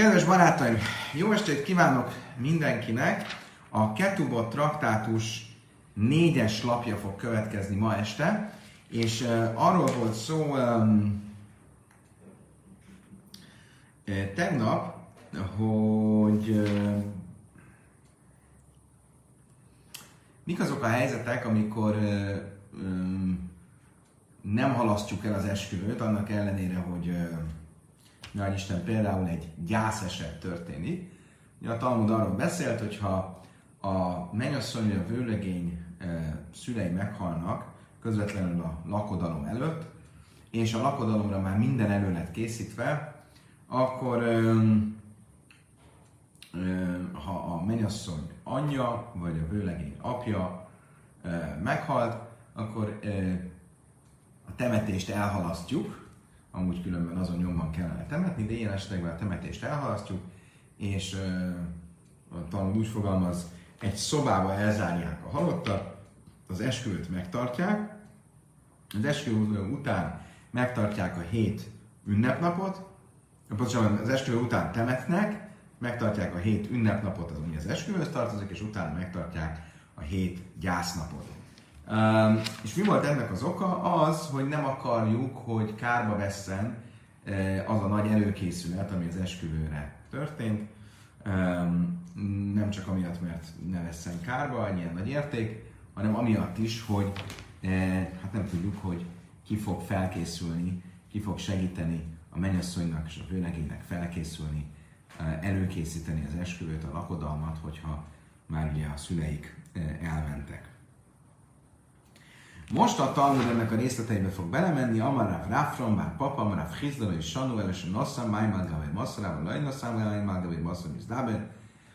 Kedves barátaim, jó estét kívánok mindenkinek! A Ketubot traktátus négyes lapja fog következni ma este, és uh, arról volt szó um, tegnap, hogy uh, mik azok a helyzetek, amikor uh, um, nem halasztjuk el az esküvőt, annak ellenére, hogy uh, nagy Isten például egy gyászeset történik. a Talmud arról beszélt, hogy ha a mennyasszony vagy a vőlegény e, szülei meghalnak közvetlenül a lakodalom előtt, és a lakodalomra már minden elő lett készítve, akkor ha a mennyasszony anyja, vagy a vőlegény apja meghalt, akkor a temetést elhalasztjuk, amúgy különben azon nyomban kellene temetni, de ilyen esetekben a temetést elhalasztjuk, és a tanul úgy fogalmaz, egy szobába elzárják a halottat, az esküvőt megtartják, az esküvő után megtartják a hét ünnepnapot, pontosabban az esküvő után temetnek, megtartják a hét ünnepnapot, az ami az esküvőhöz tartozik, és utána megtartják a hét gyásznapot. És mi volt ennek az oka? Az, hogy nem akarjuk, hogy kárba vesszen az a nagy előkészület, ami az esküvőre történt. Nem csak amiatt, mert ne vesszen kárba, ilyen nagy érték, hanem amiatt is, hogy hát nem tudjuk, hogy ki fog felkészülni, ki fog segíteni a mennyasszonynak és a vőlegénynek felkészülni, előkészíteni az esküvőt, a lakodalmat, hogyha már ugye a szüleik elmentek. Most a Talmud ennek a részleteibe fog belemenni, Amarav Rafron, bár papa, Amarav Chizdala és Sanu, és Nassam, Májmad Gavé Masszara, vagy Lajnasszam, Májmad Gavé és Dáben.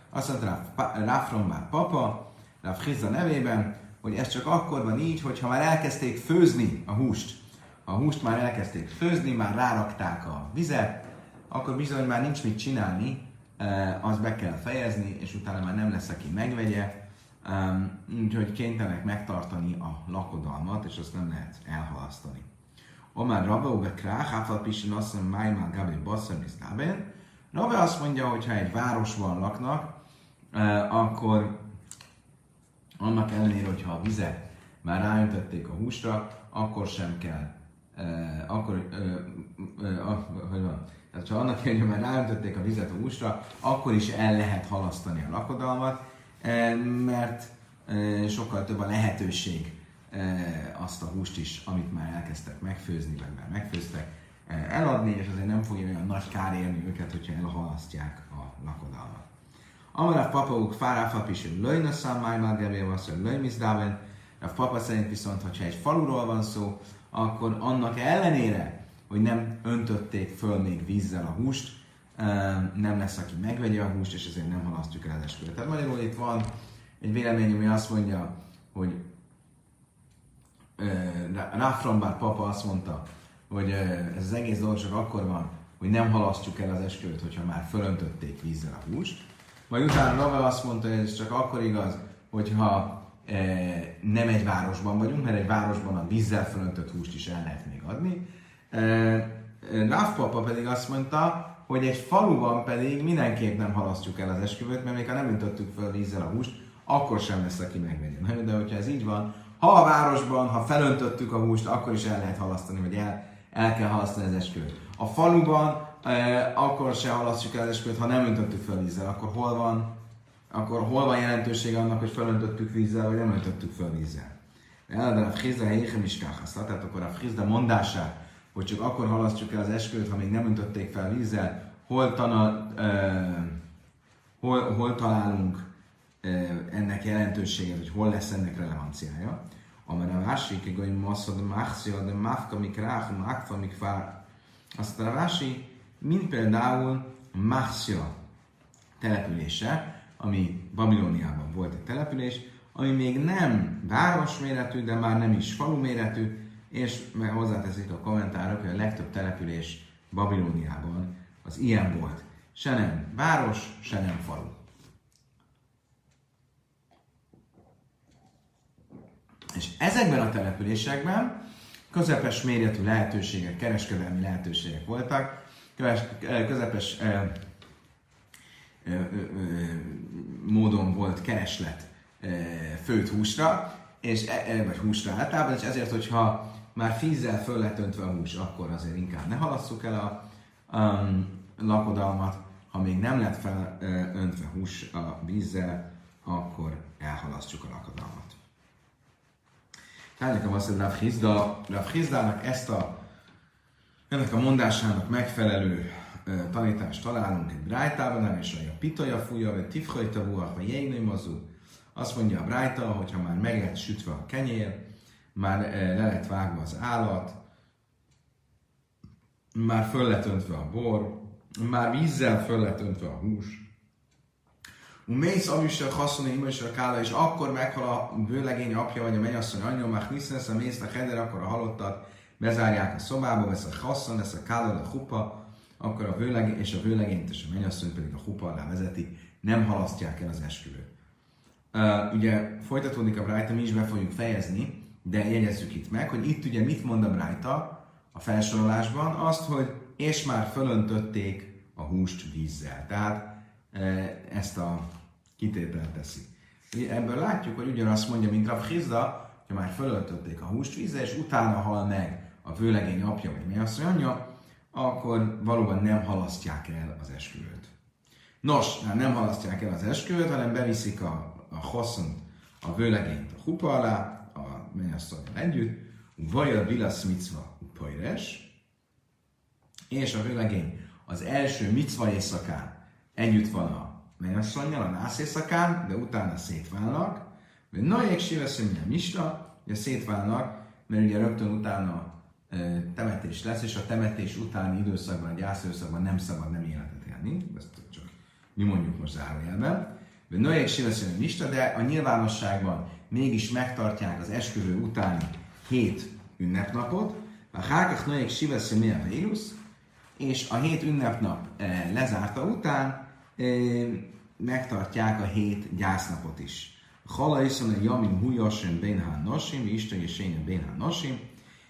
Azt mondta Rafron, bár papa, Rav Chizda nevében, hogy ez csak akkor van így, hogyha már elkezdték főzni a húst. A húst már elkezdték főzni, már rárakták a vizet, akkor bizony már nincs mit csinálni, eh, az be kell fejezni, és utána már nem lesz, aki megvegye, Um, úgyhogy kénytelenek megtartani a lakodalmat, és azt nem lehet elhalasztani. Omar Rabbe Ube Krach, Hafal Pisin Asszem Májmán Gabi Basszem és Dáben. Azt mondja, hogy ha egy városban laknak, uh, akkor annak ellenére, hogyha a vizet már ráöntötték a húsra, akkor sem kell, uh, akkor, uh, hogy van, tehát ha annak ellenére, hogy már ráöntötték a vizet a húsra, akkor is el lehet halasztani a lakodalmat, mert sokkal több a lehetőség azt a húst is, amit már elkezdtek megfőzni, vagy már megfőztek, eladni, és azért nem fogja olyan nagy kár érni őket, hogyha elhalasztják a lakodalmat. Amarav papauk fáráfap is, hogy löjna szammáj malgevévasz, hogy löjmiszdáven, a papa szerint viszont, hogyha egy faluról van szó, akkor annak ellenére, hogy nem öntötték föl még vízzel a húst, nem lesz, aki megvegye a húst, és ezért nem halasztjuk el az esküvőt. Tehát magyarul itt van egy vélemény, ami azt mondja, hogy Rafran bár papa azt mondta, hogy ez az egész dolog csak akkor van, hogy nem halasztjuk el az esküvőt, hogyha már fölöntötték vízzel a húst. Majd utána Rave azt mondta, hogy ez csak akkor igaz, hogyha nem egy városban vagyunk, mert egy városban a vízzel fölöntött húst is el lehet még adni. Rav papa pedig azt mondta, hogy egy faluban pedig mindenképp nem halasztjuk el az esküvőt, mert még ha nem öntöttük fel vízzel a húst, akkor sem lesz, aki megvegye. De hogyha ez így van, ha a városban, ha felöntöttük a húst, akkor is el lehet halasztani, vagy el, el kell halasztani az esküvőt. A faluban e, akkor se halasztjuk el az esküvőt, ha nem öntöttük fel vízzel, akkor hol van, akkor hol van jelentősége annak, hogy felöntöttük vízzel, vagy nem öntöttük fel vízzel. De a Frizda helyéhem is tehát akkor a Frizda mondását hogy csak akkor halasztjuk el az esküvőt, ha még nem öntötték fel vízzel, hol, tana, uh, hol, hol találunk uh, ennek jelentőséget, hogy hol lesz ennek relevanciája. Amire a másik, hogy masszad machszia, de mafka mikrach, makfa mikfár. Azt a Rási, mint például Machsia települése, ami Babilóniában volt egy település, ami még nem városméretű, de már nem is falu méretű, és meg hozzáteszik a kommentárok, hogy a legtöbb település Babilóniában az ilyen volt. Se nem város, se nem falu. És ezekben a településekben közepes méretű lehetőségek, kereskedelmi lehetőségek voltak, közepes ö, ö, ö, módon volt kereslet ö, főt húsra, és, e, vagy húsra általában, és ezért, hogyha már fízzel föl lett öntve a hús, akkor azért inkább ne halasszuk el a um, lakodalmat, ha még nem lett fel ö, öntve hús a vízzel, akkor elhalasztjuk a lakodalmat. Tehát azt, hogy Rav Hizda, ezt a, ennek a mondásának megfelelő uh, tanítást találunk egy brájtában, és a pitaja fúja, vagy tifhajta vuach, vagy jégnő mazú. Azt mondja a brájta, hogyha már meg lett sütve a kenyér, már uh, le lett vágva az állat, már föl lett öntve a bor, már vízzel föl lett öntve a hús, Mész avisra haszon a kála, és akkor meghal a bőlegény apja, vagy a mennyasszony anyja, már hiszesz a mész a heder, akkor a halottat bezárják a szobába, vesz a haszon, lesz a kála, a hupa, akkor a vőlegény, és a vőlegényt és a mennyasszony pedig a hupa alá vezeti, nem halasztják el az esküvőt. Uh, ugye folytatódik a Brájta, mi is be fogjuk fejezni, de jegyezzük itt meg, hogy itt ugye mit mond a a felsorolásban, azt, hogy és már fölöntötték a húst vízzel. Tehát ezt a kitételt teszi. Ebből látjuk, hogy ugyanazt mondja, mint Rav Hizda, hogy már fölöltötték a húst vízzel, és utána hal meg a vőlegény apja, vagy mi azt anyja, akkor valóban nem halasztják el az esküvőt. Nos, hát nem halasztják el az esküvőt, hanem beviszik a, a hosszont, a vőlegényt a hupa alá, mennyasszonyjal együtt, vagy a vilasz micva pajres, és a vőlegény az első micva éjszakán együtt van a mennyasszonyjal a nász éjszakán, de utána szétválnak. Najék siveszem a misra, ugye szétválnak, mert ugye rögtön utána temetés lesz, és a temetés utáni időszakban, a gyászőszakban nem szabad nem életet élni, ezt csak mi mondjuk most zárójelben. De Najék siveszem a misra, de a nyilvánosságban mégis megtartják az esküvő utáni hét ünnepnapot, a Hákach Najék siveszem a vírus, és a hét ünnepnap e, lezárta után megtartják a hét gyásznapot is. Hala iszon a jamim hujasen bénhán nasim, Isten és én bénhán nasim,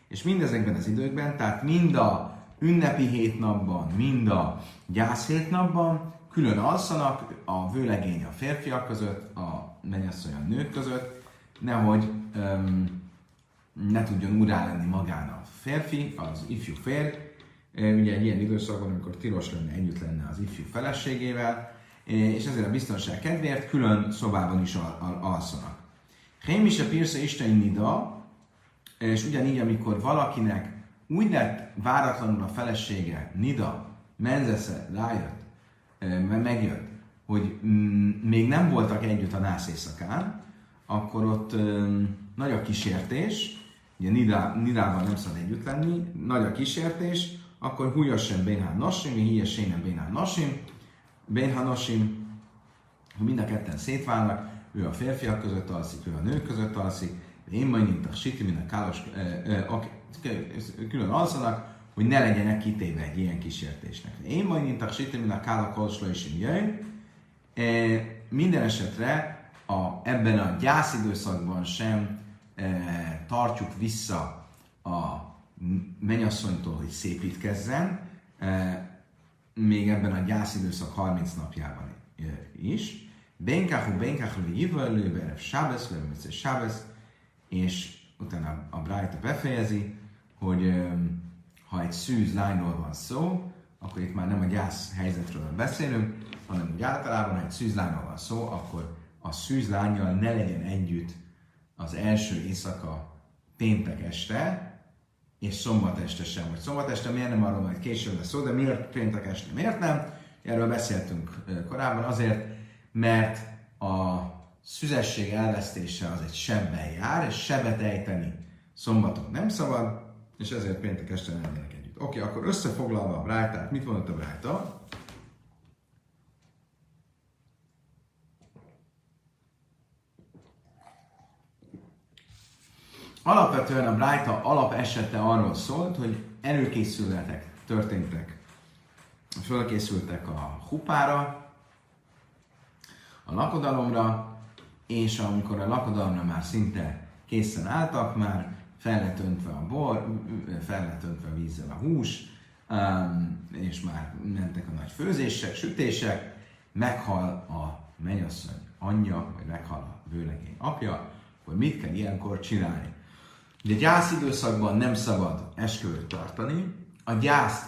és mindezekben az időkben, tehát mind a ünnepi hét napban, mind a gyász hét napban külön alszanak a vőlegény a férfiak között, a mennyasszony a nők között, nehogy um, ne tudjon úrá lenni magán a férfi, az ifjú férj, ugye egy ilyen időszakban, amikor tilos lenne együtt lenne az ifjú feleségével, és ezért a biztonság kedvéért külön szobában is al- al- alszanak. Hém is a Pirsze Isten Nida, és ugyanígy, amikor valakinek úgy lett váratlanul a felesége, Nida, Menzesze, rájött, megjött, hogy még nem voltak együtt a nász éjszakán, akkor ott nagy a kísértés, ugye Nida, Nidával nem szabad együtt lenni, nagy a kísértés, akkor hújasen bénhán nasim, híjesénen bénhán nasim, bénhán nasim, mind a ketten szétválnak, ő a férfiak között alszik, ő a nők között alszik, én majd mint a siti, mint a kálos, külön alszanak, hogy ne legyenek kitéve egy ilyen kísértésnek. Én majd mint a siti, mint a kála kolsla is jöjj. Minden esetre a, ebben a gyászidőszakban sem e, tartjuk vissza a mennyasszonytól, hogy szépítkezzen, e, még ebben a gyászidőszak 30 napjában e, is. Benkáhu, benkáhu, jövőlő, berev sábesz, vagy sábesz, és utána a Brájta befejezi, hogy e, ha egy szűz lányról van szó, akkor itt már nem a gyász helyzetről beszélünk, hanem úgy általában, ha egy szűzlányról van szó, akkor a szűzlányjal ne legyen együtt az első éjszaka péntek este, és szombat este sem. Hogy szombat este miért nem arról majd később lesz szó, de miért péntek este miért nem? Erről beszéltünk korábban azért, mert a szüzesség elvesztése az egy sebben jár, és sebet ejteni szombaton nem szabad, és ezért péntek este nem legyenek együtt. Oké, akkor összefoglalva a Brájtát, mit mondott a Brájta? Alapvetően a Brájta alap esete arról szólt, hogy előkészületek történtek, fölkészültek a hupára, a lakodalomra, és amikor a lakodalomra már szinte készen álltak, már fel lett öntve a bor, fel lett öntve a vízzel a hús, um, és már mentek a nagy főzések, sütések, meghal a mennyasszony anyja, vagy meghal a vőlegény apja, akkor mit kell ilyenkor csinálni? Ugye gyász időszakban nem szabad esküvőt tartani, a gyász,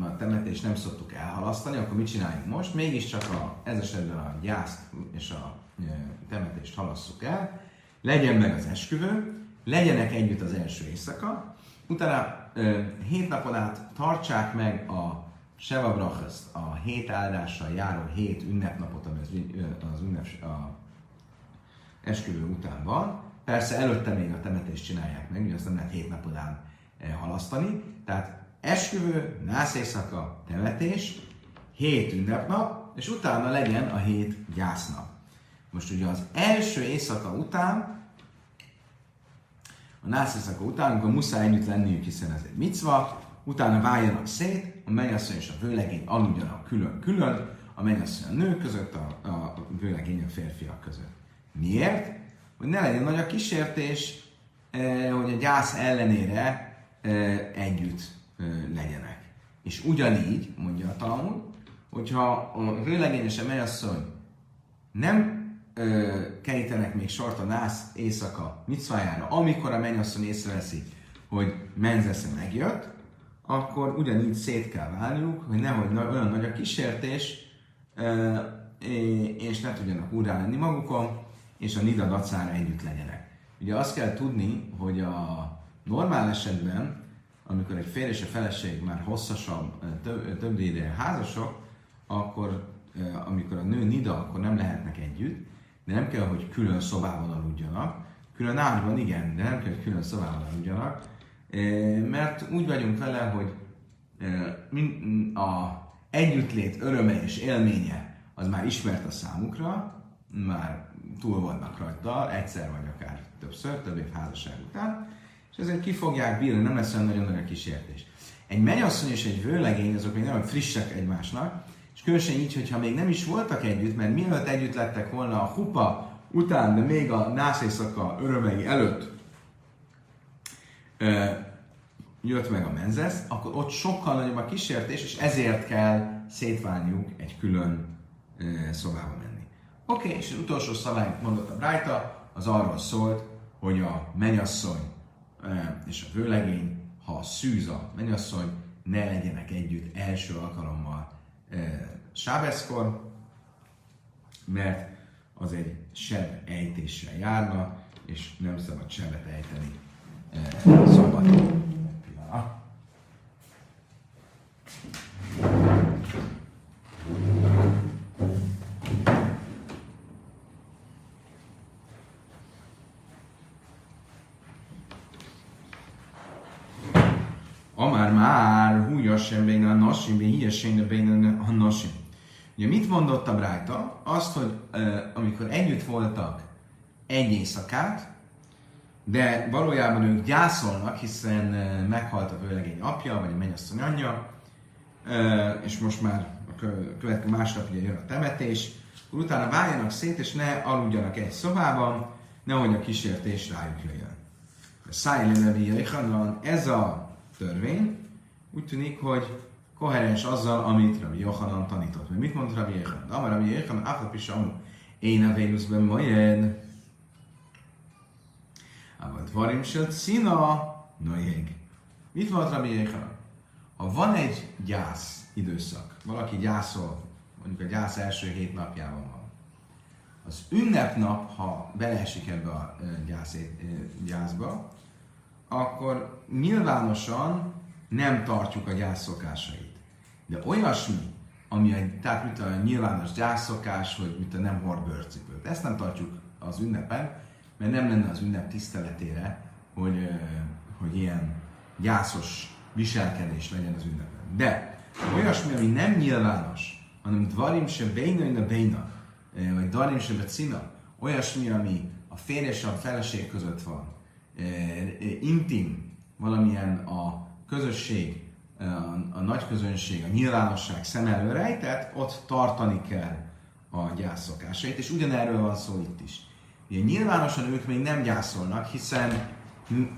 a temetést nem szoktuk elhalasztani, akkor mit csináljuk most? Mégiscsak a, ez esetben a gyászt és a temetést halasszuk el, legyen meg az esküvő, legyenek együtt az első éjszaka, utána hét napon át tartsák meg a Seva Brachaszt, a hét áldással járó hét ünnepnapot, ami az, az ünnep, a esküvő után van. Persze előtte még a temetést csinálják meg, ugye azt nem lehet hét nap után halasztani. Tehát esküvő, nász éjszaka, temetés, hét ünnepnap, és utána legyen a hét gyásznap. Most ugye az első éjszaka után, a nász éjszaka után, amikor muszáj együtt lenniük, hiszen ez egy micva, utána váljanak szét, a mennyasszony és a vőlegény aludjanak külön-külön, a mennyasszony a nők között, a, a vőlegény a férfiak között. Miért? Hogy ne legyen nagy a kísértés, eh, hogy a gyász ellenére eh, együtt eh, legyenek. És ugyanígy, mondja a Talmud, hogyha a vőlegény és a mennyasszony nem ö, kerítenek még sort a nász éjszaka micvájára, amikor a mennyasszony észreveszi, hogy menzesze megjött, akkor ugyanígy szét kell válniuk, hogy nehogy olyan nagy a kísértés, és ne tudjanak úrá lenni magukon, és a nida dacára együtt legyenek. Ugye azt kell tudni, hogy a normál esetben, amikor egy férj és a feleség már hosszasabb, több, több ideje házasok, akkor amikor a nő nida, akkor nem lehetnek együtt, de nem kell, hogy külön szobában aludjanak. Külön ágyban igen, de nem kell, hogy külön szobában aludjanak, mert úgy vagyunk vele, hogy a együttlét öröme és élménye az már ismert a számukra, már túl vannak rajta, egyszer vagy akár többször, több év házasság után, és ezért ki fogják bírni, nem lesz olyan nagyon nagy a kísértés. Egy mennyasszony és egy vőlegény, azok még nagyon frissek egymásnak, és különösen így, hogyha még nem is voltak együtt, mert mielőtt együtt lettek volna a hupa után, de még a nászészaka örömei előtt ö, jött meg a menzesz, akkor ott sokkal nagyobb a kísértés, és ezért kell szétválniuk egy külön ö, szobába menni. Oké, okay, és az utolsó szabály mondott a Brájta, az arról szólt, hogy a menyasszony és a vőlegény, ha szűz a menyasszony, ne legyenek együtt első alkalommal Sábeszkor, mert az egy seb ejtéssel járna, és nem szabad sebet ejteni szombaton. Amár már hújasen bén a nasim, bén hiesen bén a nasim. Ugye mit mondott a Brájta? Azt, hogy amikor együtt voltak egy éjszakát, de valójában ők gyászolnak, hiszen meghalt a vőlegény apja, vagy a mennyasszony anyja, és most már a következő másnap ugye jön a temetés, akkor utána váljanak szét, és ne aludjanak egy szobában, nehogy a kísértés rájuk jöjjön. Szájlénevi ez a törvény úgy tűnik, hogy koherens azzal, amit Rabbi Yochanan tanított. Mert mit mondta Rabbi Yochanan? Amar Rabbi Yochanan, Aflap is én a Vénuszben majed. Avad varim szina, noég. Mit mondta Rabbi Yochanan? Ha van egy gyász időszak, valaki gyászol, mondjuk a gyász első hét napjában van, az ünnepnap, ha beleesik ebbe a gyász, gyászba, akkor nyilvánosan nem tartjuk a gyászszokásait. De olyasmi, ami egy, tehát mint a nyilvános gyászszokás, hogy mint a nem hord bőrcipőt. Ezt nem tartjuk az ünnepen, mert nem lenne az ünnep tiszteletére, hogy, hogy ilyen gyászos viselkedés legyen az ünnepen. De olyasmi, ami nem nyilvános, hanem dvarim se béna a béna, vagy dvarim se becina, olyasmi, ami a férj és a feleség között van, intim, valamilyen a közösség, a, nagy közönség, a nyilvánosság szem elől rejtett, ott tartani kell a gyászszokásait, és ugyanerről van szó itt is. Ugye nyilvánosan ők még nem gyászolnak, hiszen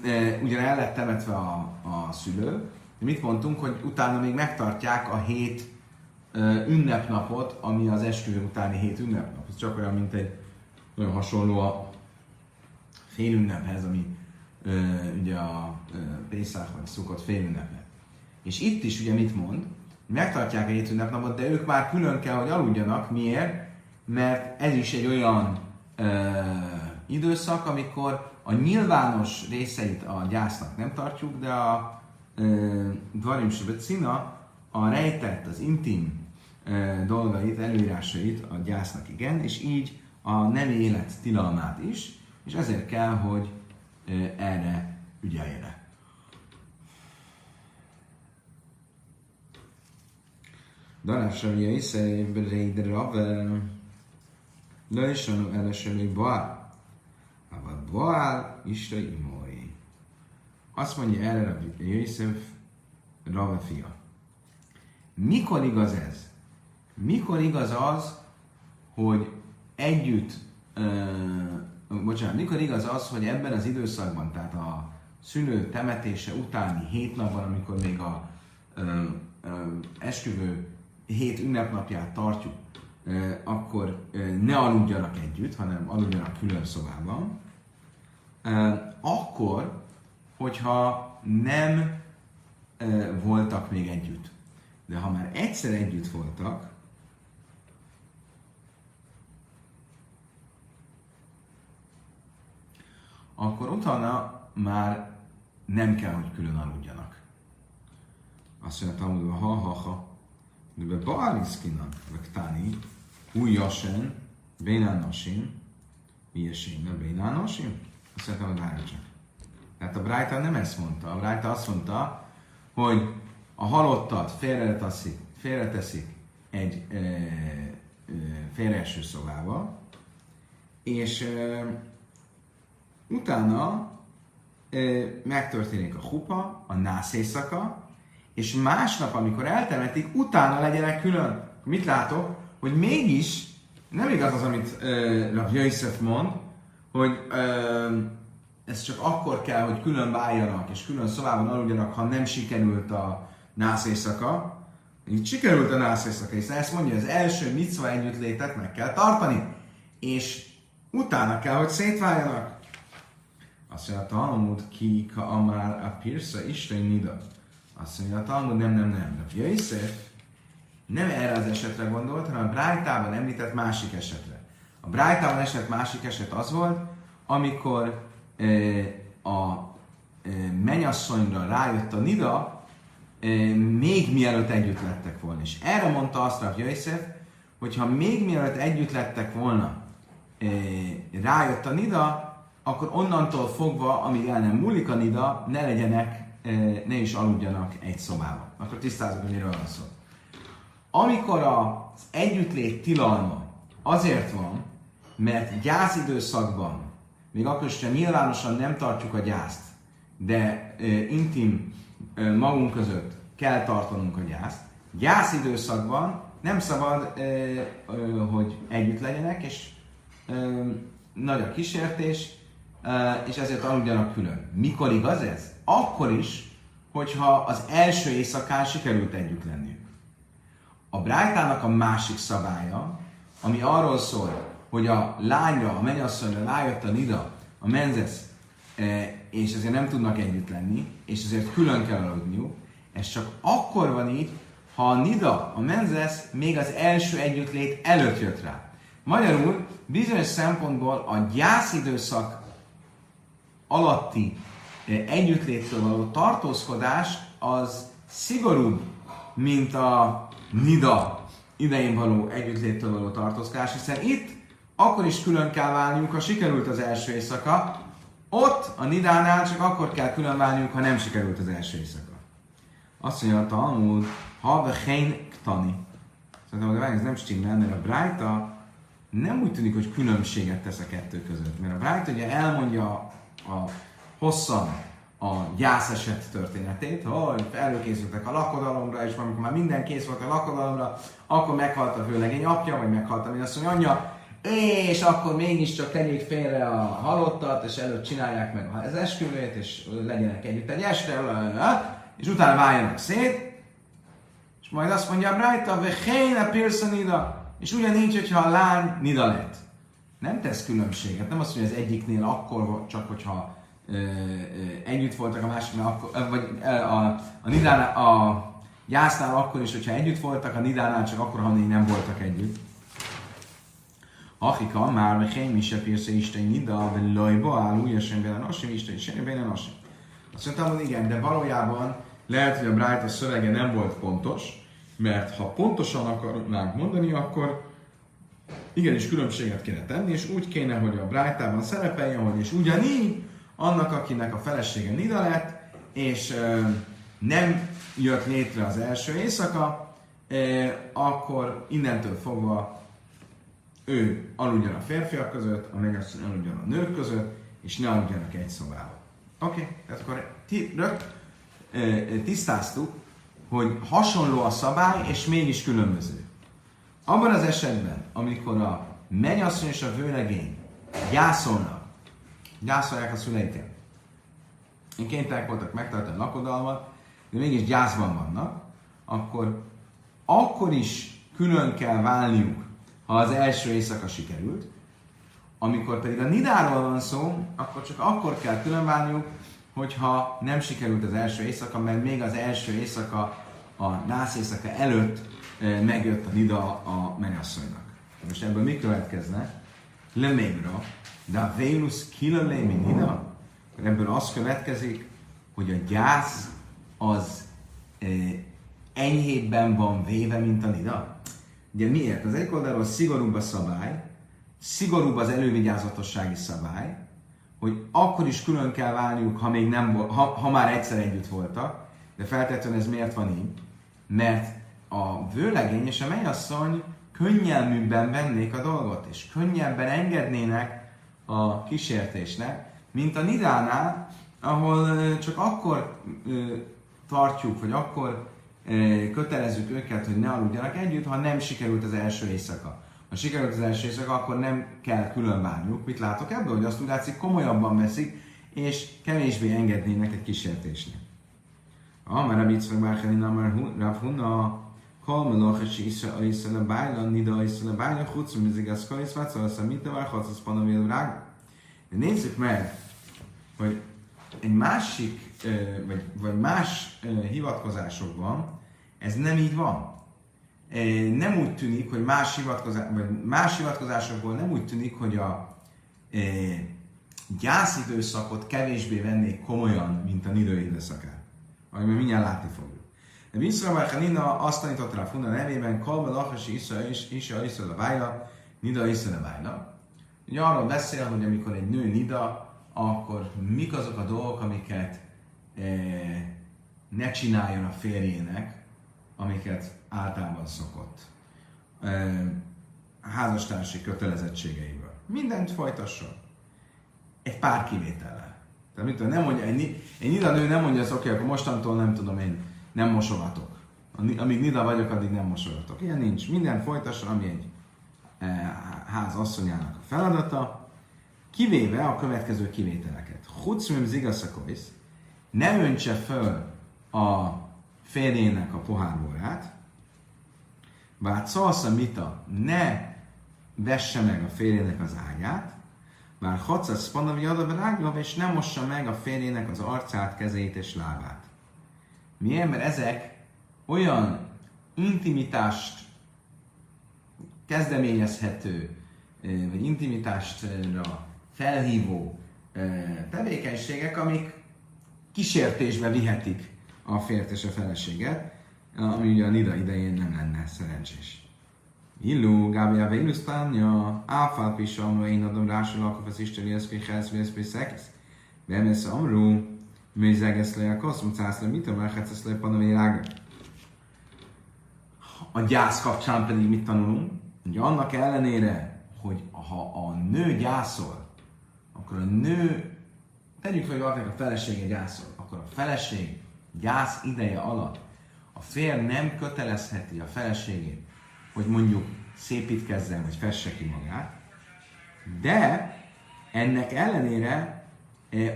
e, ugyan el lett temetve a, a szülő, de mit mondtunk, hogy utána még megtartják a hét ünnepnapot, ami az esküvő utáni hét ünnepnap. Ez csak olyan, mint egy nagyon hasonló a fél ünnephez, ami ugye a Pészák vagy szokott fél ünnepe. És itt is ugye mit mond? Megtartják a hét ünnepnapot, de ők már külön kell, hogy aludjanak. Miért? Mert ez is egy olyan ö, időszak, amikor a nyilvános részeit a gyásznak nem tartjuk, de a Dvarim Cina a rejtett, az intim e, dolgait, előírásait a gyásznak igen, és így a nem élet tilalmát is, és ezért kell, hogy erre ügyeljenek. Darásra mi észre, de Ravel, de is van eleső Baal. Avad Baal, Isra Imói. Azt mondja erre a Jézsef, Ravel fia. Mikor igaz ez? Mikor igaz az, hogy együtt ö, bocsánat, mikor igaz az, hogy ebben az időszakban, tehát a szülő temetése utáni hét napban, amikor még a uh, uh, esküvő hét ünnepnapját tartjuk, uh, akkor uh, ne aludjanak együtt, hanem aludjanak külön szobában, uh, akkor, hogyha nem uh, voltak még együtt. De ha már egyszer együtt voltak, akkor utána már nem kell, hogy külön aludjanak. Azt mondja hogy ha, ha, ha, de be Baaliszkinak, vagy Tani, új jasen, Bénánosim, Ilyesén, Bénánosim, azt mondtam, hogy várj csak. Tehát a Brájta nem ezt mondta. A Brájta azt mondta, hogy a halottat félreteszik, félreteszik egy e, e, félreeső szobába, és e, utána megtörténik a hupa, a nász éjszaka, és másnap, amikor eltemetik, utána legyenek külön. Mit látok? Hogy mégis nem igaz az, amit uh, Rav mond, hogy uh, ez csak akkor kell, hogy külön váljanak, és külön szobában aludjanak, ha nem sikerült a nász éjszaka. Így sikerült a nász éjszaka, és ezt mondja, az első micva együttlétet meg kell tartani, és utána kell, hogy szétváljanak. Azt mondja, a Talmud ki, ka amár a pirsa Isten nida. Azt mondja, a Talmud nem, nem, nem. A Jöjszef nem erre az esetre gondolt, hanem a Brájtában említett másik esetre. A Brájtában esett másik eset az volt, amikor e, a e, menyasszonyra rájött a nida, e, még mielőtt együtt lettek volna. És erre mondta azt Rav Jöjszef, hogyha még mielőtt együtt lettek volna, e, rájött a nida, akkor onnantól fogva, amíg el nem múlik a nida, ne legyenek, ne is aludjanak egy szobában. Akkor tisztázunk, hogy miről van szó. Amikor az együttlét tilalma azért van, mert gyászidőszakban, még akkor is, nyilvánosan nem tartjuk a gyászt, de e, intim e, magunk között kell tartanunk a gyászt, gyászidőszakban nem szabad, e, e, hogy együtt legyenek, és e, nagy a kísértés, és ezért aludjanak külön. Mikor igaz ez? Akkor is, hogyha az első éjszakán sikerült együtt lenniük. A Brájtának a másik szabálya, ami arról szól, hogy a lányra, a mennyasszonyra rájött a nida, a menzesz, és ezért nem tudnak együtt lenni, és ezért külön kell aludniuk, ez csak akkor van így, ha a nida, a menzesz még az első együttlét előtt jött rá. Magyarul bizonyos szempontból a gyászidőszak alatti eh, együttléttől való tartózkodás az szigorúbb, mint a nida idején való együttléttől való tartózkodás, hiszen itt akkor is külön kell válniuk, ha sikerült az első éjszaka, ott a nidánál csak akkor kell külön válniuk, ha nem sikerült az első éjszaka. Azt mondja a Talmud, ha vehén ktani. Szerintem, hogy ez nem stimmel, mert a Brájta nem úgy tűnik, hogy különbséget tesz a kettő között. Mert a Brájta ugye elmondja a hosszan a gyászeset történetét, hogy előkészültek a lakodalomra, és amikor már minden kész volt a lakodalomra, akkor meghalt a főlegény apja, vagy meghalt a minasszony anyja, és akkor mégiscsak tegyék félre a halottat, és előtt csinálják meg az esküvőt, és legyenek együtt egy este, és utána váljanak szét, és majd azt mondja a Brájta, ve héne pirsa nida, és ugyanígy, hogyha a lány nida lett. Nem tesz különbséget, nem azt mondja, az egyiknél akkor csak, hogyha ö, ö, együtt voltak, a másiknál akkor, vagy ö, a, a, nidánál, a jásznál akkor is, hogyha együtt voltak, a nidánál csak akkor, ha nem voltak együtt. Achika, már me hém is se pirsze Isten nida, vagy lojba áll újesen benne nasim, Isten is benne nasim. Azt mondtam, hogy igen, de valójában lehet, hogy a Bright a szövege nem volt pontos, mert ha pontosan akarnánk mondani, akkor igenis különbséget kéne tenni, és úgy kéne, hogy a Brájtában szerepeljen, hogy és ugyanígy annak, akinek a felesége Nida lett, és ö, nem jött létre az első éjszaka, ö, akkor innentől fogva ő aludjon a férfiak között, a mennyasszony aludjon a nők között, és ne aludjanak egy szobában. Oké, okay, tehát akkor ti, rögt, tisztáztuk, hogy hasonló a szabály, és mégis különböző. Abban az esetben, amikor a mennyasszony és a vőlegény gyászolnak, gyászolják a szüleiket, én kénytelenek voltak megtartani a lakodalmat, de mégis gyászban vannak, akkor akkor is külön kell válniuk, ha az első éjszaka sikerült, amikor pedig a nidáról van szó, akkor csak akkor kell külön válniuk, hogyha nem sikerült az első éjszaka, mert még az első éjszaka, a nász éjszaka előtt megjött a nida a mennyasszonynak. Most ebből mi következne? Lemégra, de a Vénusz kilölémi nida? Ebből az következik, hogy a gyász az enyhébben van véve, mint a nida. Ugye miért? Az egyik oldalról szigorúbb a szabály, szigorúbb az elővigyázatossági szabály, hogy akkor is külön kell válniuk, ha, még nem, ha, ha már egyszer együtt voltak, de feltétlenül ez miért van így? Mert a vőlegény és a mennyasszony könnyelműbben vennék a dolgot, és könnyebben engednének a kísértésnek, mint a Nidánál, ahol csak akkor tartjuk, vagy akkor kötelezzük őket, hogy ne aludjanak együtt, ha nem sikerült az első éjszaka. Ha sikerült az első éjszaka, akkor nem kell külön várniuk. Mit látok ebből? Hogy azt úgy látszik, komolyabban veszik, és kevésbé engednének egy kísértésnél. Amar a Bitzvag Bárhelin, Rav Kol Meloches Isra Aisra Bájla, Nida Aisra Bájla, Chutz Mizigas Kajsz, Vácol, Szamita, Vár, Hacasz Panavél Rága. De nézzük meg, hogy egy másik, vagy, vagy más hivatkozásokban ez nem így van nem úgy tűnik, hogy más, hivatkozás, vagy más hivatkozásokból nem úgy tűnik, hogy a e, gyászidőszakot kevésbé vennék komolyan, mint a nidő időszakát. Ahogy mi mindjárt látni fogjuk. Vissza Hanina azt tanította a Funda nevében, Kalma Lachasi Isra és Isra Isra a Bájla, Nida Isra a Bájla. Ugye arról beszél, hogy amikor egy nő Nida, akkor mik azok a dolgok, amiket e, ne csináljon a férjének, amiket általában szokott a házastársi kötelezettségeiből. Mindent folytasson. Egy pár kivétellel. Tehát mit tudom, nem mondja, egy, egy nida nő nem mondja azt, oké, okay, akkor mostantól nem tudom én, nem mosogatok. Amíg nida vagyok, addig nem mosogatok. Ilyen nincs. Minden folytasson, ami egy e, ház asszonyának a feladata, kivéve a következő kivételeket. Hucmim zigaszakovisz, ne öntse föl a férjének a pohárborát, bár szalsza mita ne vesse meg a férjének az ágyát, bár hacasz panavi adabeláglav, és nem mossa meg a férjének az arcát, kezét és lábát. Miért? Mert ezek olyan intimitást kezdeményezhető, vagy intimitástra felhívó tevékenységek, amik kísértésbe vihetik a fért és a feleséget, ami ugye a Nida idején nem lenne szerencsés. Illu, Gábia Vénusztánja, Áfál Pisam, én adom rásul, akkor az Isten Jeszké, Helsz, Vészpé, Szekesz. Bemész Mézegesz le a koszmucász le, mit a merhetsz le, panavérága. A gyász kapcsán pedig mit tanulunk? Ugye annak ellenére, hogy ha a nő gyászol, akkor a nő, tegyük fel, hogy a felesége gyászol, akkor a feleség gyász ideje alatt a férj nem kötelezheti a feleségét, hogy mondjuk szépítkezzen, vagy fesse ki magát, de ennek ellenére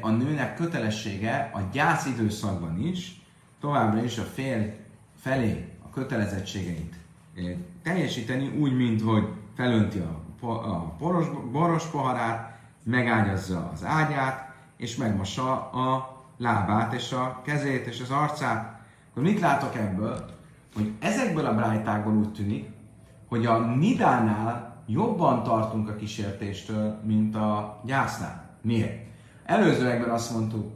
a nőnek kötelessége a gyász időszakban is továbbra is a férj felé, a kötelezettségeit teljesíteni, úgy, mint hogy felönti a, a poros, boros poharát, megágyazza az ágyát, és megmossa a lábát, és a kezét, és az arcát. Akkor mit látok ebből? Hogy ezekből a brájtákból úgy tűnik, hogy a nidánál jobban tartunk a kísértéstől, mint a gyásznál. Miért? Előzőekben azt mondtuk,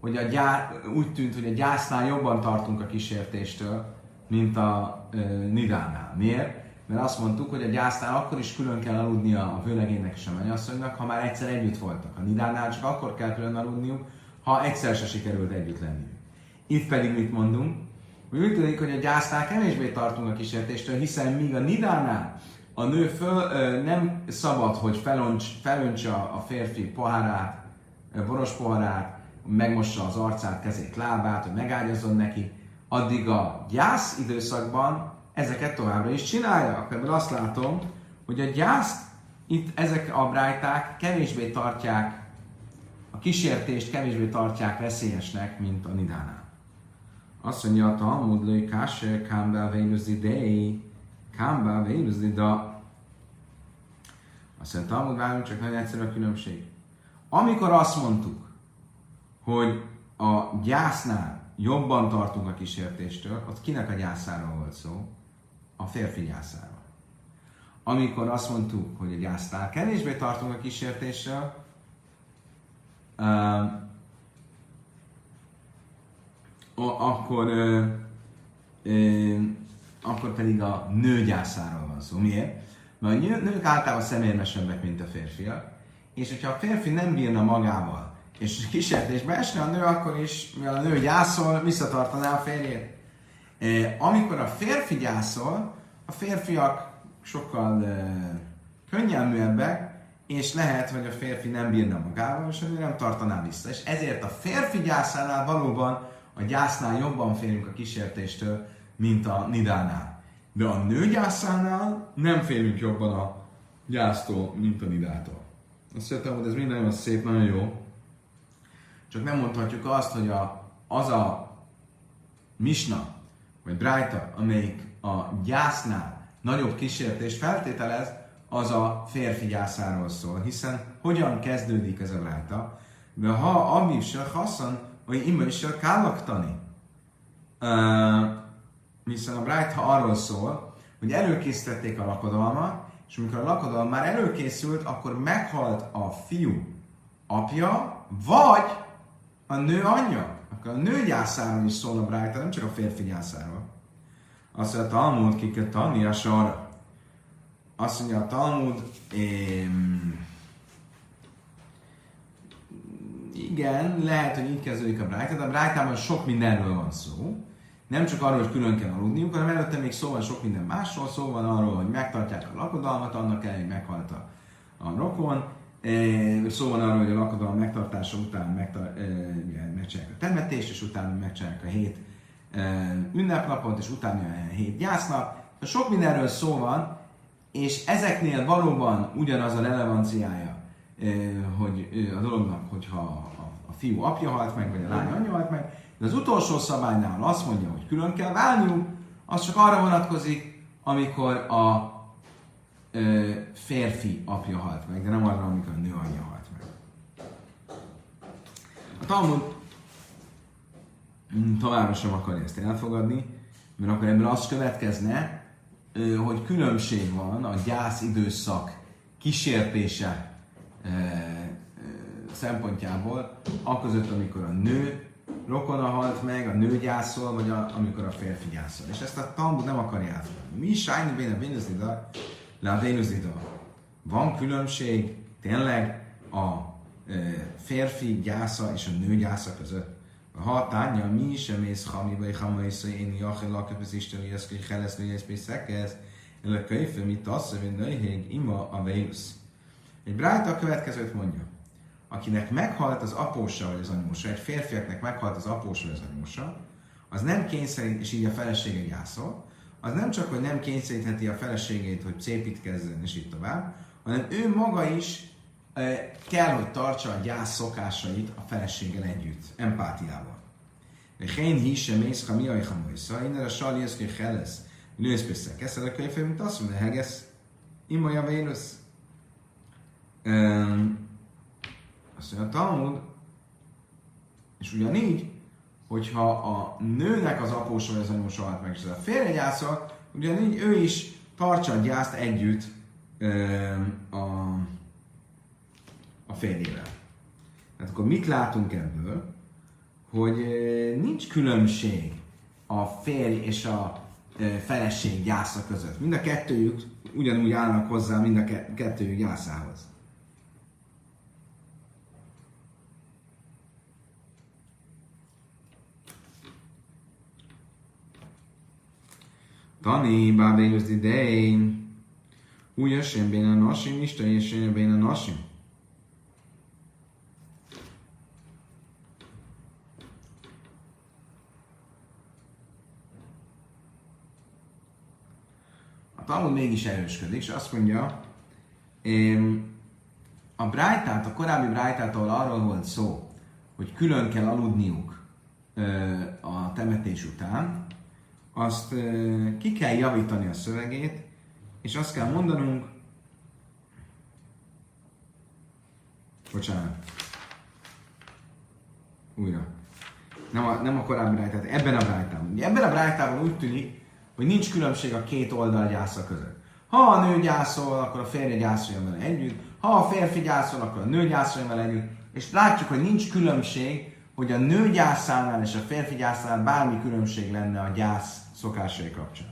hogy a gyá... úgy tűnt, hogy a gyásznál jobban tartunk a kísértéstől, mint a e, nidánál. Miért? Mert azt mondtuk, hogy a gyásznál akkor is külön kell aludnia a vőlegénynek és a mennyasszonynak, ha már egyszer együtt voltak. A nidánál csak akkor kell külön aludniuk, ha egyszer se sikerült együtt lenni. Itt pedig mit mondunk? Hogy úgy tűnik, hogy a gyásznál kevésbé tartunk a kísértéstől, hiszen míg a nidánál a nő föl, ö, nem szabad, hogy felönts, felöntse a férfi pohárát, boros poharát, megmossa az arcát, kezét, lábát, hogy megágyazzon neki, addig a gyász időszakban ezeket továbbra is csinálja. Ebből azt látom, hogy a gyászt itt ezek a brájták kevésbé tartják, a kísértést kevésbé tartják veszélyesnek, mint a nidánál. Azt mondja a Talmud, hogy káse kámbá vénuzi dei, kámbá vénuzi da. Azt mondja, Talmud, csak nagyon egyszerű a különbség. Amikor azt mondtuk, hogy a gyásznál jobban tartunk a kísértéstől, ott kinek a gyászáról volt szó? A férfi gyászáról. Amikor azt mondtuk, hogy a gyásznál kevésbé tartunk a kísértéstől, uh, akkor, akkor pedig a nő gyászáról van szó. Miért? Mert a nők általában személyesebbek, mint a férfiak, és hogyha a férfi nem bírna magával, és kísértésbe esne a nő, akkor is, mivel a nő gyászol, visszatartaná a férjét. E, amikor a férfi gyászol, a férfiak sokkal e, könnyelműebbek, és lehet, hogy a férfi nem bírna magával, és a nő nem tartaná vissza. És ezért a férfi gyászánál valóban a gyásznál jobban félünk a kísértéstől, mint a nidánál. De a nő gyászánál nem félünk jobban a gyásztól, mint a nidától. Azt jöttem, hogy ez mind nagyon szép, nagyon jó. Csak nem mondhatjuk azt, hogy a, az a misna, vagy brájta, amelyik a gyásznál nagyobb kísértést feltételez, az a férfi gyászáról szól. Hiszen hogyan kezdődik ez a brájta? De ha ami se haszon, vagy imma is kállaktani. Uh, hiszen a brájta arról szól, hogy előkészítették a lakodalmat, és amikor a lakodalom már előkészült, akkor meghalt a fiú apja, vagy a nő anyja. Akkor a nő gyászáról is szól a brájta, nem csak a férfi gyászáról. Azt mondja a Talmud, ki kell tanni a sorra. Azt mondja a Talmud, ém, igen, lehet, hogy így kezdődik a brájta, de a brájtában sok mindenről van szó. Nem csak arról, hogy külön kell aludniuk, hanem előtte még szó van sok minden másról, szó van arról, hogy megtartják a lakodalmat, annak elég hogy meghalt a, a rokon, Szó van arról, hogy a lakodalom megtartása után megtar- megcsinálják a temetést, és utána megcsinálják a hét ünnepnapot, és utána a hét gyásznap. Sok mindenről szó van, és ezeknél valóban ugyanaz a relevanciája, hogy a dolognak, hogyha a fiú apja halt meg, vagy a lány anyja halt meg, de az utolsó szabálynál azt mondja, hogy külön kell válniuk, az csak arra vonatkozik, amikor a ö, férfi apja halt meg, de nem arra, amikor a nő anyja halt meg. A Talmud mm, továbbra sem akarja ezt elfogadni, mert akkor ebből az következne, hogy különbség van a gyász időszak kísértése szempontjából, aközött, amikor a nő rokona halt meg, a nő gyászol, vagy a, amikor a férfi gyászol. És ezt a Talmud nem akarja elfogadni. Mi is sájni béne a Vénuszida. Van különbség tényleg a e, férfi gyásza és a nő gyásza között. Ha tánya, mi sem mész hami, vagy hamaisza, én jachel lakep az Isten, hogy ezt kelesz, hogy ezt szekez, el a könyvő, mit tassza, hogy nőhég, ima a Vénusz. Egy brájta a következőt mondja. Akinek meghalt az apósa vagy az anyósa, egy férfiaknek meghalt az apósa vagy az anyósa, az nem kényszerít, és így a felesége gyászol, az nem csak, hogy nem kényszerítheti a feleségét, hogy szépítkezzen, és így tovább, hanem ő maga is kell, hogy tartsa a gyász szokásait a feleséggel együtt, empátiával. Hén híse mész, ha mi a hajsza, innen a sali ez ki helesz. Nősz persze, keszel a könyvő, mint azt mondja, hegesz, imolya vénusz. Azt mondja, Talmud, és ugyanígy, hogyha a nőnek az apósa vagy az anyósa halt meg, és ez a férje gyászol, ugyanígy ő is tartsa a gyászt együtt a, a férjével. Tehát akkor mit látunk ebből? Hogy nincs különbség a férj és a feleség gyásza között. Mind a kettőjük ugyanúgy állnak hozzá mind a kettőjük gyászához. Tani, Bábélus Didei, úgy sem bén a nasim, Isten és bén a nasim. A Talmud mégis erősködik, és azt mondja, a Brájtát, a korábbi Brájtától arról volt szó, hogy külön kell aludniuk a temetés után, azt ki kell javítani a szövegét, és azt kell mondanunk, bocsánat, újra. Nem a, nem a korábbi rájtát, ebben a rájtában. Ebben a rájtában úgy tűnik, hogy nincs különbség a két oldal gyásza között. Ha a nő gyászol, akkor a férje gyászoljon vele együtt, ha a férfi gyászol, akkor a nő gyászoljon vele együtt, és látjuk, hogy nincs különbség, hogy a nő gyászánál és a férfi gyászánál bármi különbség lenne a gyász szokásai kapcsán.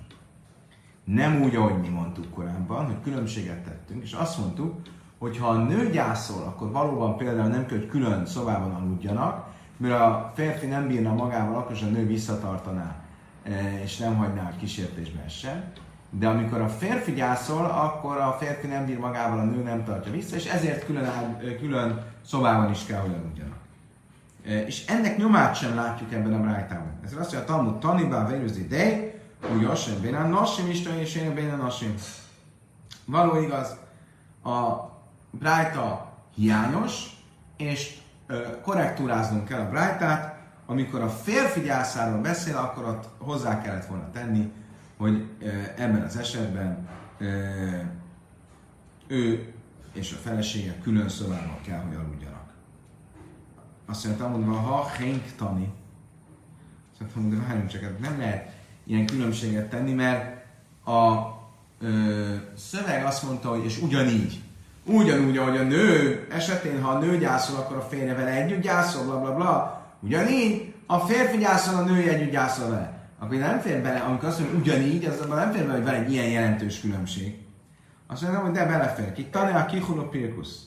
Nem úgy, ahogy mi mondtuk korábban, hogy különbséget tettünk, és azt mondtuk, hogy ha a nő gyászol, akkor valóban például nem kell, hogy külön szobában aludjanak, mert a férfi nem bírna magával, akkor a nő visszatartaná, e, és nem hagyná, hogy kísértésbe essen. De amikor a férfi gyászol, akkor a férfi nem bír magával, a nő nem tartja vissza, és ezért külön, áll, külön szobában is kell, hogy aludjanak. És ennek nyomát sem látjuk ebben a brájtában. Ez azt mondja, a Talmud tanibá vérőzi dej, úgy asem bénán nasim, Isten és én bénán nasim. Való igaz, a brájta hiányos, és korrektúráznunk kell a brájtát, amikor a férfi gyászáról beszél, akkor ott hozzá kellett volna tenni, hogy ebben az esetben ő és a felesége külön szobában kell, hogy aludjanak. Azt mondja, mondva, ha hénk tani, azt mondom, de várjunk csak, hát nem lehet ilyen különbséget tenni, mert a ö, szöveg azt mondta, hogy és ugyanígy, ugyanúgy, ahogy a nő esetén, ha a nő gyászol, akkor a férje vele együtt gyászol, bla bla bla, ugyanígy, a férfi gyászol, a nő együtt gyászol vele. Akkor nem fér bele, amikor azt mondja, ugyanígy, az nem fér bele, hogy van egy ilyen jelentős különbség. Azt mondja, hogy de belefér. Ki tanul a kihuló pirkusz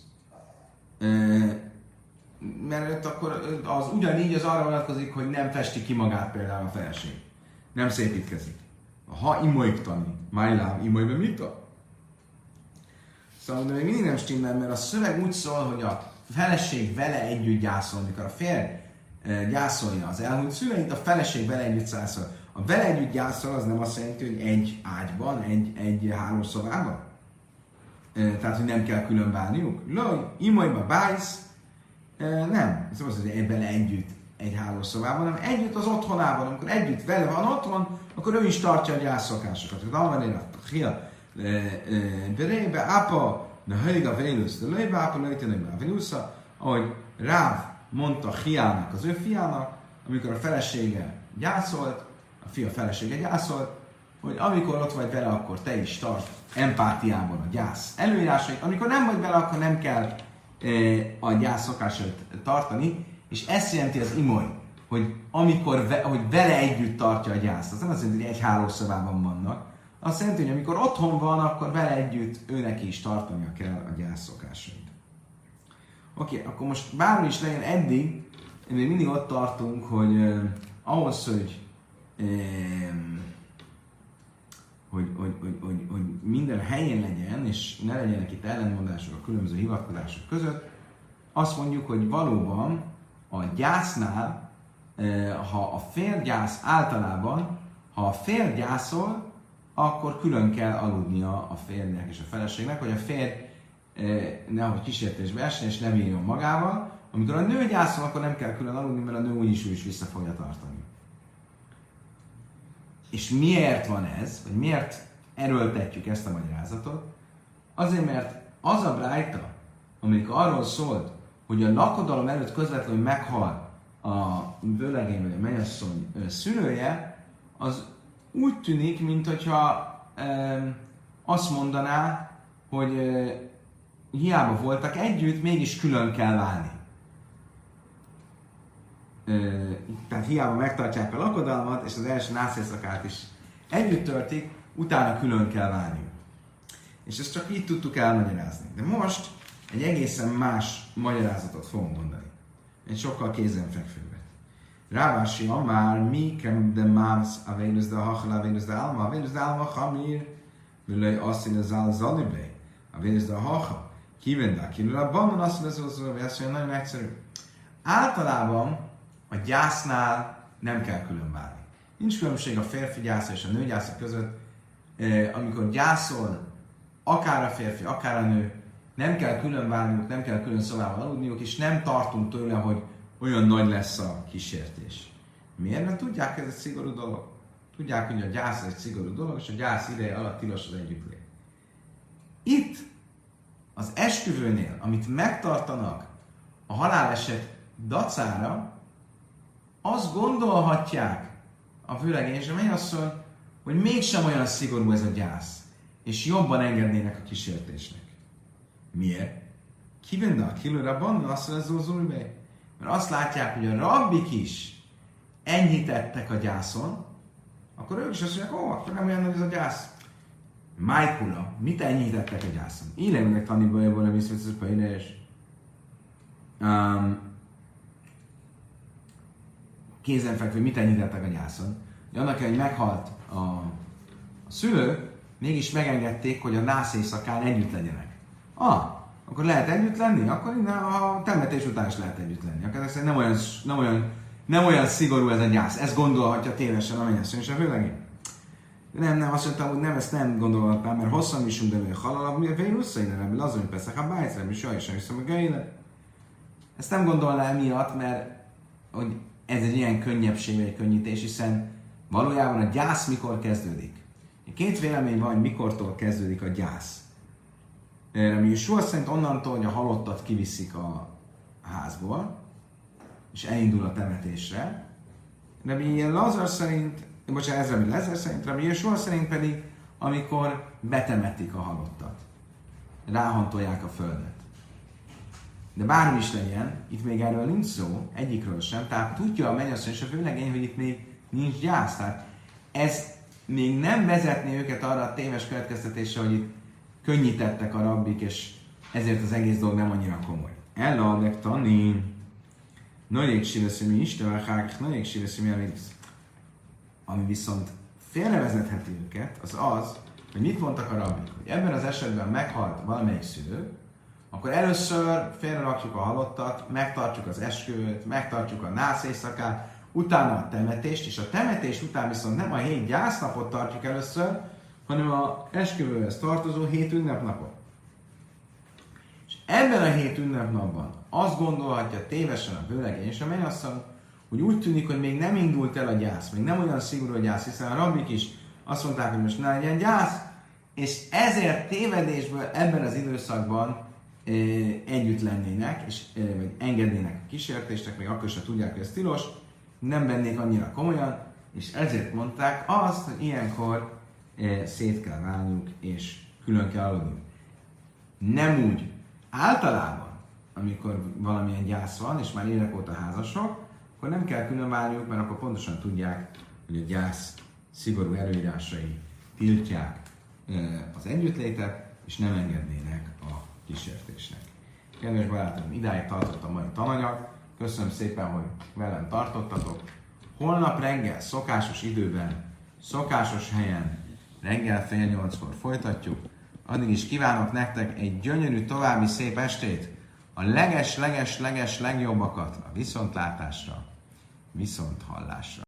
mert akkor az ugyanígy az arra vonatkozik, hogy nem festi ki magát például a felség. Nem szépítkezik. Ha imoiktani, májlám, imolybe mit a? Szóval de még mindig nem stimmel, mert a szöveg úgy szól, hogy a feleség vele együtt gyászol, mikor a férj gyászolja az elhunyt szüleit, a feleség vele együtt gyászol. A vele együtt gyászol az nem azt jelenti, hogy egy ágyban, egy, egy hálószobában? Tehát, hogy nem kell külön válniuk? Loj, imolyba bájsz, nem, ez az, hogy ebben együtt egy hálószobában, hanem együtt az otthonában, amikor együtt vele van otthon, akkor ő is tartja a gyászokásokat. Tehát Alvanére, Hia, Berébe, Apa, na Höjga Vélusz, de Löjbe, Apa, Löjtenébe, Vélusza, ahogy Ráv mondta Hiának, az ő fiának, amikor a felesége gyászolt, a fia felesége gyászolt, hogy amikor ott vagy vele, akkor te is tart empátiában a gyász előírásait, amikor nem vagy vele, akkor nem kell a gyász szokásait tartani, és ezt jelenti az imoly, hogy amikor ve, hogy vele együtt tartja a gyászt. Az nem azt jelenti, hogy egy hálószobában vannak. Azt jelenti, hogy amikor otthon van, akkor vele együtt őnek is tartania kell a gyász szokásait. Oké, okay, akkor most bármi is legyen eddig, még mindig ott tartunk, hogy eh, ahhoz, hogy eh, hogy, hogy, hogy, hogy, hogy minden helyén legyen, és ne legyenek itt ellentmondások a különböző hivatkozások között, azt mondjuk, hogy valóban a gyásznál, eh, ha a férgyász általában, ha a férj gyászol, akkor külön kell aludnia a férjnek és a feleségnek, hogy a férj eh, nehogy kísértésbe essen és nem írjon magával, amikor a nő gyászol, akkor nem kell külön aludni, mert a nő úgyis is vissza fogja tartani. És miért van ez, vagy miért erőltetjük ezt a magyarázatot? Azért, mert az a brájta, amikor arról szólt, hogy a lakodalom előtt közvetlenül meghal a vőlegény vagy a mennyasszony szülője, az úgy tűnik, mintha e, azt mondaná, hogy e, hiába voltak együtt, mégis külön kell válni. E, tehát hiába megtartják a lakodalmat, és az első nászészakát is együtt töltik, utána külön kell válni. És ezt csak így tudtuk elmagyarázni. De most egy egészen más magyarázatot fogom mondani. Egy sokkal kézenfekvőbbet. Rávási Amár, mi kem de mász a vénusz de hachal a vénusz de alma, a vénusz de alma hamír, műlői asszín az áll zalibé, a vénusz de hacha, kivendá, kívül a azt mondja, az az nagyon egyszerű. Általában a gyásznál nem kell különválni. Nincs különbség a férfi gyász és a nő gyásza között. Amikor gyászol, akár a férfi, akár a nő, nem kell külön válniuk, nem kell külön szobában aludniuk, és nem tartunk tőle, hogy olyan nagy lesz a kísértés. Miért? Mert tudják, ez egy szigorú dolog. Tudják, hogy a gyász egy szigorú dolog, és a gyász ideje alatt tilos az együttlét. Itt az esküvőnél, amit megtartanak a haláleset dacára, azt gondolhatják a főlegény és a mennyasszony, hogy mégsem olyan szigorú ez a gyász, és jobban engednének a kísértésnek. Miért? Kivenne a kilőre banna, azt mondja, mert azt látják, hogy a rabbik is enyhítettek a gyászon, akkor ők is azt mondják, ó, akkor nem olyan nagy ez a gyász. Májkula, mit enyhítettek a gyászon? Tanítva ebből a visszavezetős és um, kézenfekvő, mit enyhítettek a gyászon? De annak, hogy meghalt a, a szülő, mégis megengedték, hogy a nász éjszakán együtt legyenek. Ah, akkor lehet együtt lenni? Akkor innen a temetés után is lehet együtt lenni. Akkor ez nem olyan, nem olyan, nem olyan szigorú ez a gyász. Ezt gondolhatja tévesen a mennyasszony és a főlegény. Nem, nem, azt mondtam, hogy nem, ezt nem gondolhatnám, mert hosszan is de halal, mi a vénusz, én nem, lazon persze, ha bájsz, is jaj, sem hiszem a. Ezt nem gondolná miatt, mert hogy ez egy ilyen könnyebbség, egy könnyítés, hiszen valójában a gyász mikor kezdődik. Két vélemény van, hogy mikortól kezdődik a gyász. Rabbi Yeshua szerint onnantól, hogy a halottat kiviszik a házból, és elindul a temetésre. Rabbi Lazar szerint, bocsánat, ez Rabbi Lazar szerint, Rabbi Yeshua szerint pedig, amikor betemetik a halottat. Ráhantolják a földet. De bármi is legyen, itt még erről nincs szó, egyikről sem, tehát tudja a mennyasszony és a főlegény, hogy itt még nincs gyász. Tehát ez még nem vezetné őket arra a téves következtetésre, hogy itt könnyítettek a rabbik, és ezért az egész dolog nem annyira komoly. Ella tani, nagyék siveszemi Isten, hák, nagyék siveszemi elész. Ami viszont félrevezetheti őket, az az, hogy mit mondtak a rabbik, hogy ebben az esetben meghalt valamelyik szülő, akkor először félrerakjuk a halottat, megtartjuk az esküvőt, megtartjuk a nász éjszakát, utána a temetést, és a temetés után viszont nem a hét gyásznapot tartjuk először, hanem a esküvőhez tartozó hét ünnepnapot. És ebben a hét ünnepnapban azt gondolhatja tévesen a bőlegény és a mennyasszony, hogy úgy tűnik, hogy még nem indult el a gyász, még nem olyan szigorú a gyász, hiszen a rabbik is azt mondták, hogy most ne legyen gyász, és ezért tévedésből ebben az időszakban együtt lennének, és vagy engednének a kísértésnek, még akkor sem tudják, hogy ez tilos, nem vennék annyira komolyan, és ezért mondták azt, hogy ilyenkor szét kell válniuk, és külön kell aludniuk. Nem úgy. Általában, amikor valamilyen gyász van, és már évek óta házasok, akkor nem kell külön válniuk, mert akkor pontosan tudják, hogy a gyász szigorú előírásai tiltják az együttlétet, és nem engednének kísértésnek. Kedves barátom, idáig tartott a mai tananyag. Köszönöm szépen, hogy velem tartottatok. Holnap reggel, szokásos időben, szokásos helyen reggel fél nyolckor folytatjuk. Addig is kívánok nektek egy gyönyörű további szép estét, a leges, leges, leges legjobbakat a viszontlátásra, viszont hallásra.